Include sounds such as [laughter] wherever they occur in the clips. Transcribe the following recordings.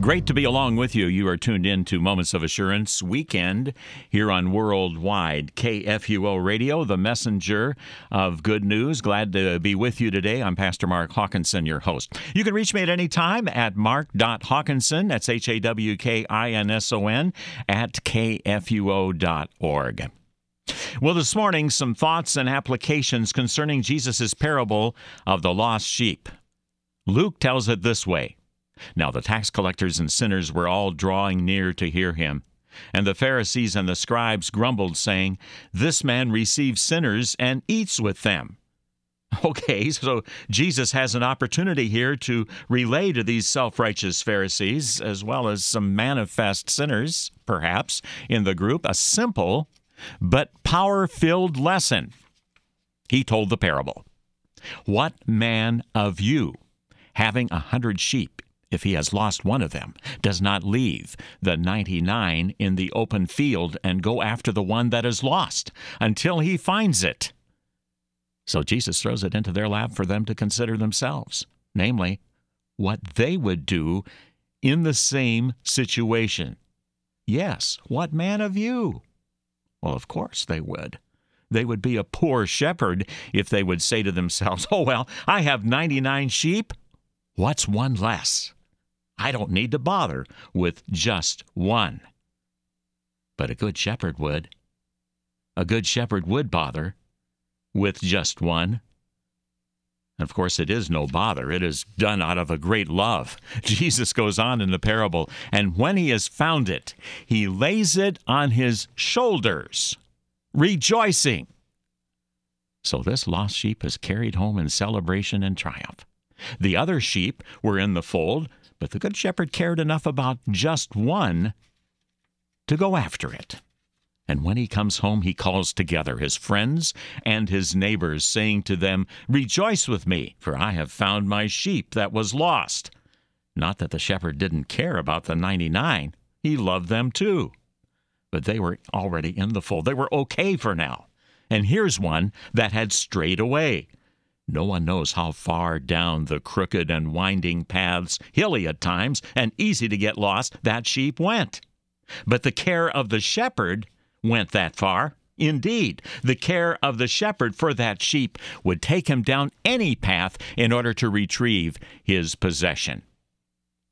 Great to be along with you. You are tuned in to Moments of Assurance weekend here on Worldwide KFUO Radio, the messenger of good news. Glad to be with you today. I'm Pastor Mark Hawkinson, your host. You can reach me at any time at mark.hawkinson, that's H A W K I N S O N, at kfuo.org. Well, this morning, some thoughts and applications concerning Jesus' parable of the lost sheep. Luke tells it this way. Now the tax collectors and sinners were all drawing near to hear him. And the Pharisees and the scribes grumbled, saying, This man receives sinners and eats with them. [laughs] Okay, so Jesus has an opportunity here to relay to these self righteous Pharisees, as well as some manifest sinners, perhaps, in the group, a simple but power filled lesson. He told the parable What man of you, having a hundred sheep, if he has lost one of them, does not leave the 99 in the open field and go after the one that is lost until he finds it. So Jesus throws it into their lap for them to consider themselves, namely, what they would do in the same situation. Yes, what man of you? Well, of course they would. They would be a poor shepherd if they would say to themselves, Oh, well, I have 99 sheep. What's one less? I don't need to bother with just one. But a good shepherd would. A good shepherd would bother with just one. Of course, it is no bother. It is done out of a great love. [laughs] Jesus goes on in the parable, and when he has found it, he lays it on his shoulders, rejoicing. So this lost sheep is carried home in celebration and triumph. The other sheep were in the fold, but the Good Shepherd cared enough about just one to go after it. And when he comes home, he calls together his friends and his neighbors, saying to them, Rejoice with me, for I have found my sheep that was lost. Not that the shepherd didn't care about the 99, he loved them too. But they were already in the fold. They were okay for now. And here's one that had strayed away. No one knows how far down the crooked and winding paths, hilly at times and easy to get lost, that sheep went. But the care of the shepherd went that far. Indeed, the care of the shepherd for that sheep would take him down any path in order to retrieve his possession.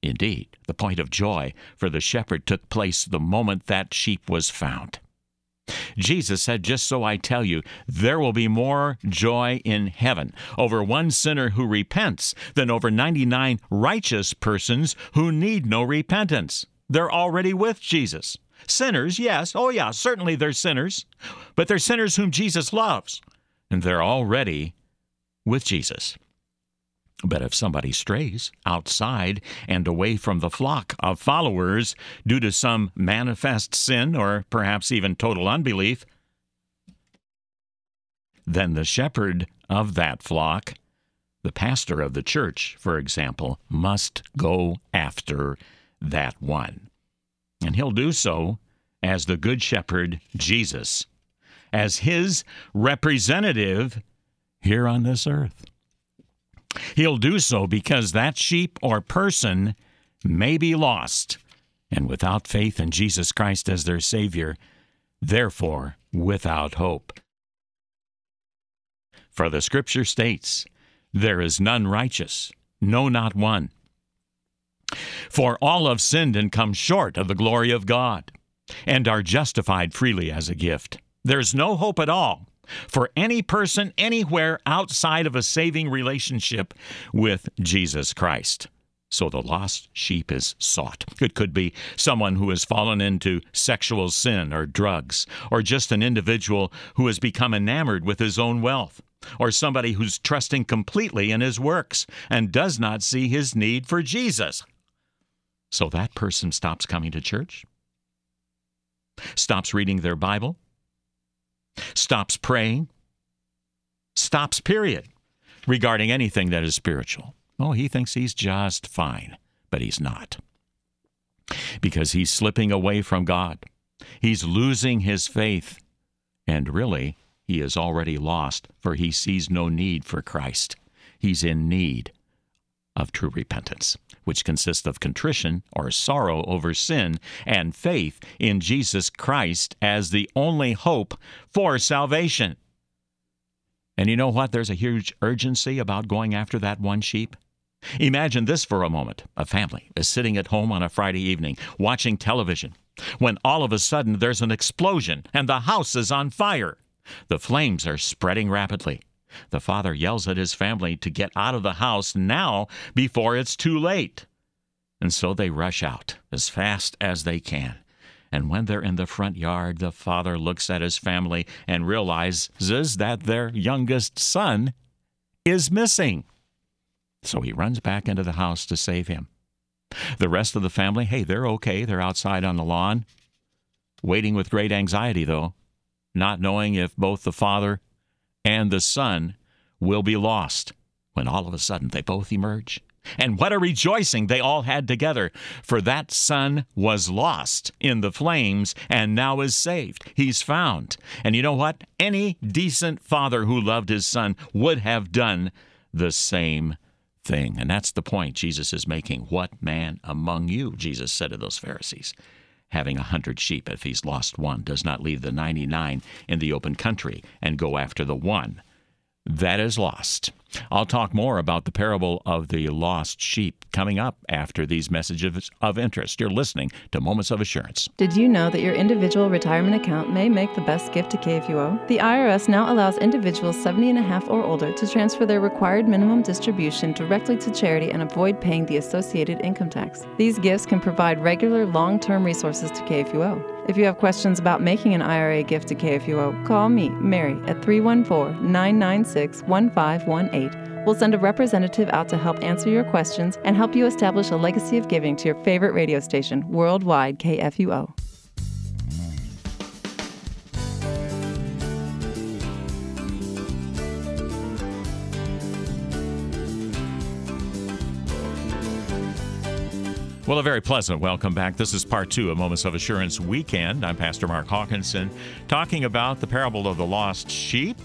Indeed, the point of joy for the shepherd took place the moment that sheep was found. Jesus said, Just so I tell you, there will be more joy in heaven over one sinner who repents than over 99 righteous persons who need no repentance. They're already with Jesus. Sinners, yes, oh yeah, certainly they're sinners, but they're sinners whom Jesus loves, and they're already with Jesus. But if somebody strays outside and away from the flock of followers due to some manifest sin or perhaps even total unbelief, then the shepherd of that flock, the pastor of the church, for example, must go after that one. And he'll do so as the Good Shepherd, Jesus, as his representative here on this earth. He'll do so because that sheep or person may be lost, and without faith in Jesus Christ as their Savior, therefore without hope. For the Scripture states, There is none righteous, no, not one. For all have sinned and come short of the glory of God, and are justified freely as a gift. There's no hope at all for any person anywhere outside of a saving relationship with Jesus Christ. So the lost sheep is sought. It could be someone who has fallen into sexual sin or drugs, or just an individual who has become enamored with his own wealth, or somebody who's trusting completely in his works and does not see his need for Jesus. So that person stops coming to church, stops reading their Bible, stops praying, stops, period, regarding anything that is spiritual. Oh, he thinks he's just fine, but he's not. Because he's slipping away from God. He's losing his faith. And really, he is already lost, for he sees no need for Christ. He's in need of true repentance, which consists of contrition or sorrow over sin and faith in Jesus Christ as the only hope for salvation. And you know what? There's a huge urgency about going after that one sheep. Imagine this for a moment. A family is sitting at home on a Friday evening watching television when all of a sudden there's an explosion and the house is on fire. The flames are spreading rapidly. The father yells at his family to get out of the house now before it's too late. And so they rush out as fast as they can. And when they're in the front yard, the father looks at his family and realizes that their youngest son is missing. So he runs back into the house to save him. The rest of the family, hey, they're okay. They're outside on the lawn, waiting with great anxiety, though, not knowing if both the father and the son will be lost. When all of a sudden they both emerge. And what a rejoicing they all had together, for that son was lost in the flames and now is saved. He's found. And you know what? Any decent father who loved his son would have done the same thing. And that's the point Jesus is making. What man among you, Jesus said to those Pharisees, having a hundred sheep, if he's lost one, does not leave the 99 in the open country and go after the one that is lost. I'll talk more about the parable of the lost sheep coming up after these messages of interest. You're listening to Moments of Assurance. Did you know that your individual retirement account may make the best gift to KFUO? The IRS now allows individuals 70 and a half or older to transfer their required minimum distribution directly to charity and avoid paying the associated income tax. These gifts can provide regular long term resources to KFUO. If you have questions about making an IRA gift to KFUO, call me, Mary, at 314 996 1518. We'll send a representative out to help answer your questions and help you establish a legacy of giving to your favorite radio station, Worldwide KFUO. Well, a very pleasant welcome back. This is part two of Moments of Assurance Weekend. I'm Pastor Mark Hawkinson talking about the parable of the lost sheep.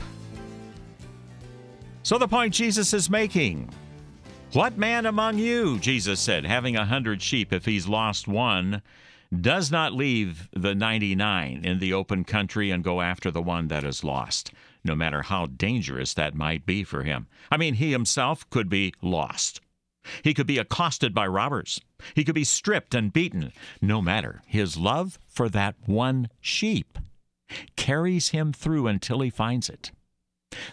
So, the point Jesus is making What man among you, Jesus said, having a hundred sheep, if he's lost one, does not leave the 99 in the open country and go after the one that is lost, no matter how dangerous that might be for him? I mean, he himself could be lost. He could be accosted by robbers. He could be stripped and beaten. No matter, his love for that one sheep carries him through until he finds it.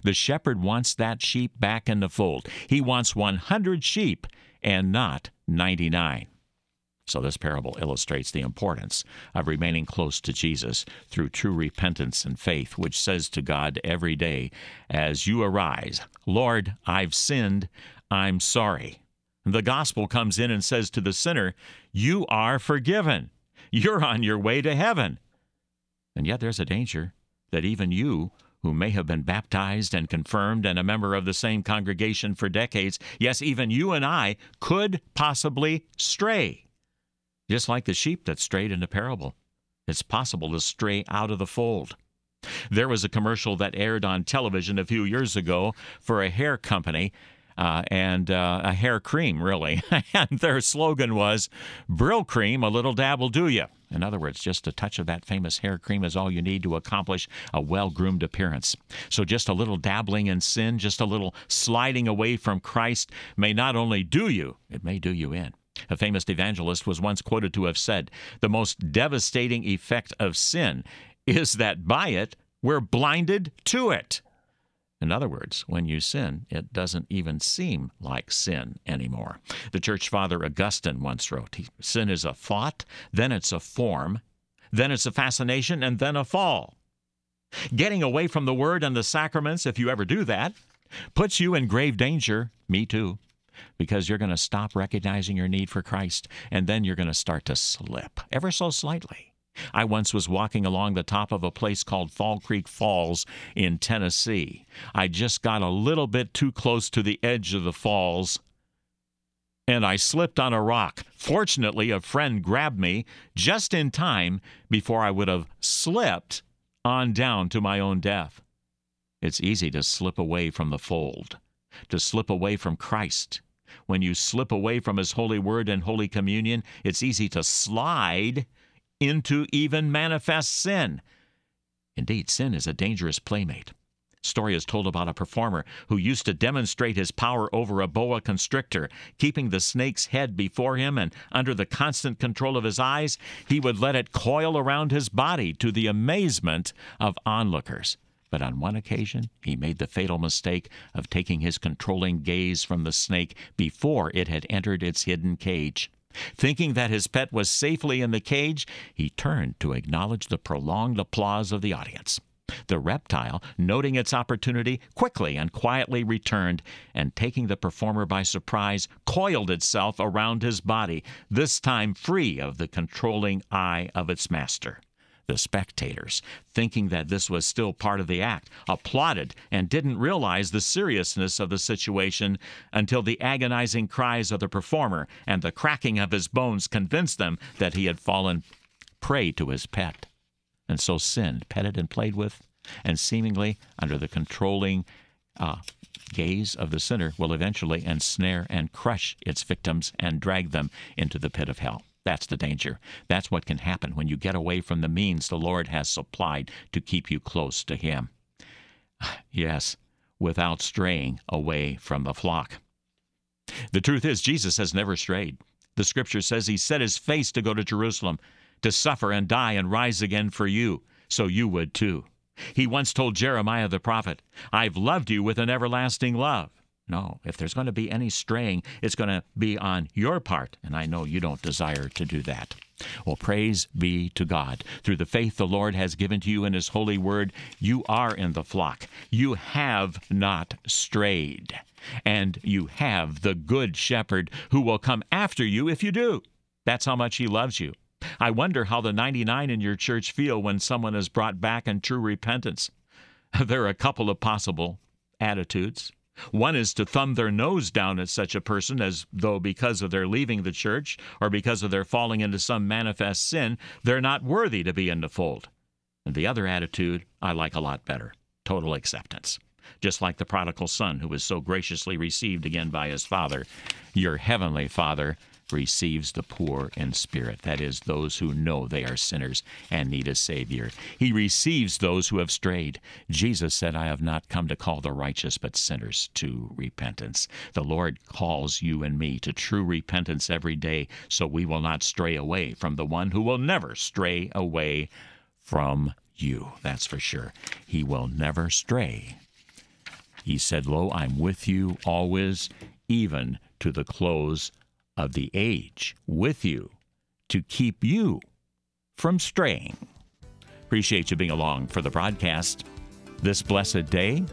The shepherd wants that sheep back in the fold. He wants 100 sheep and not 99. So, this parable illustrates the importance of remaining close to Jesus through true repentance and faith, which says to God every day, as you arise, Lord, I've sinned, I'm sorry. The gospel comes in and says to the sinner, You are forgiven. You're on your way to heaven. And yet there's a danger that even you, who may have been baptized and confirmed and a member of the same congregation for decades, yes, even you and I could possibly stray. Just like the sheep that strayed in the parable. It's possible to stray out of the fold. There was a commercial that aired on television a few years ago for a hair company uh, and uh, a hair cream, really. [laughs] and their slogan was, Brylcreem, a little dab will do you. In other words, just a touch of that famous hair cream is all you need to accomplish a well groomed appearance. So, just a little dabbling in sin, just a little sliding away from Christ may not only do you, it may do you in. A famous evangelist was once quoted to have said, The most devastating effect of sin is that by it, we're blinded to it. In other words, when you sin, it doesn't even seem like sin anymore. The church father Augustine once wrote Sin is a thought, then it's a form, then it's a fascination, and then a fall. Getting away from the word and the sacraments, if you ever do that, puts you in grave danger, me too, because you're going to stop recognizing your need for Christ, and then you're going to start to slip ever so slightly. I once was walking along the top of a place called Fall Creek Falls in Tennessee. I just got a little bit too close to the edge of the falls and I slipped on a rock. Fortunately, a friend grabbed me just in time before I would have slipped on down to my own death. It's easy to slip away from the fold, to slip away from Christ, When you slip away from His holy word and holy communion, it's easy to slide into even manifest sin. Indeed, sin is a dangerous playmate. Story is told about a performer who used to demonstrate his power over a boa constrictor. Keeping the snake's head before him and under the constant control of his eyes, he would let it coil around his body to the amazement of onlookers. But on one occasion, he made the fatal mistake of taking his controlling gaze from the snake before it had entered its hidden cage. Thinking that his pet was safely in the cage, he turned to acknowledge the prolonged applause of the audience. The reptile, noting its opportunity, quickly and quietly returned, and taking the performer by surprise, coiled itself around his body, this time free of the controlling eye of its master. The spectators, thinking that this was still part of the act, applauded and didn't realize the seriousness of the situation until the agonizing cries of the performer and the cracking of his bones convinced them that he had fallen prey to his pet and so sinned, petted and played with, and seemingly under the controlling uh, gaze of the sinner will eventually ensnare and crush its victims and drag them into the pit of hell. That's the danger. That's what can happen when you get away from the means the Lord has supplied to keep you close to Him. [sighs] Yes, without straying away from the flock. The truth is, Jesus has never strayed. The scripture says he set his face to go to Jerusalem to suffer and die and rise again for you, so you would too. He once told Jeremiah the prophet, I've loved you with an everlasting love. No, if there's going to be any straying, it's going to be on your part, and I know you don't desire to do that. Well, praise be to God. Through the faith the Lord has given to you in His holy word, you are in the flock. You have not strayed. And you have the good shepherd who will come after you if you do. That's how much He loves you. I wonder how the 99 in your church feel when someone is brought back in true repentance. [laughs] There are a couple of possible attitudes. One is to thumb their nose down at such a person as though because of their leaving the church or because of their falling into some manifest sin, they're not worthy to be in the fold. And the other attitude I like a lot better total acceptance. Just like the prodigal son who was so graciously received again by his father. Your heavenly Father receives the poor in spirit, that is, those who know they are sinners and need a Savior. He receives those who have strayed. Jesus said, I have not come to call the righteous, but sinners to repentance. The Lord calls you and me to true repentance every day, so we will not stray away from the one who will never stray away from you. That's for sure. He will never stray. He said, Lo, I'm with you always, even to the close of the age with you to keep you from straying. Appreciate you being along for the broadcast this blessed day.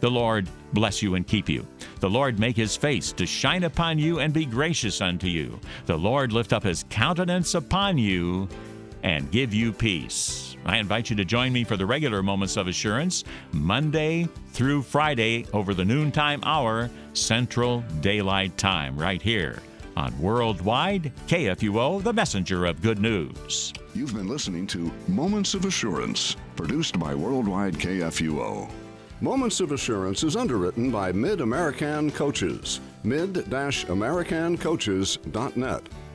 The Lord bless you and keep you. The Lord make his face to shine upon you and be gracious unto you. The Lord lift up his countenance upon you and give you peace. I invite you to join me for the regular Moments of Assurance, Monday through Friday over the noontime hour, Central Daylight Time, right here on Worldwide KFUO, the messenger of good news. You've been listening to Moments of Assurance, produced by Worldwide KFUO. Moments of Assurance is underwritten by Mid American Coaches. mid-americancoaches.net.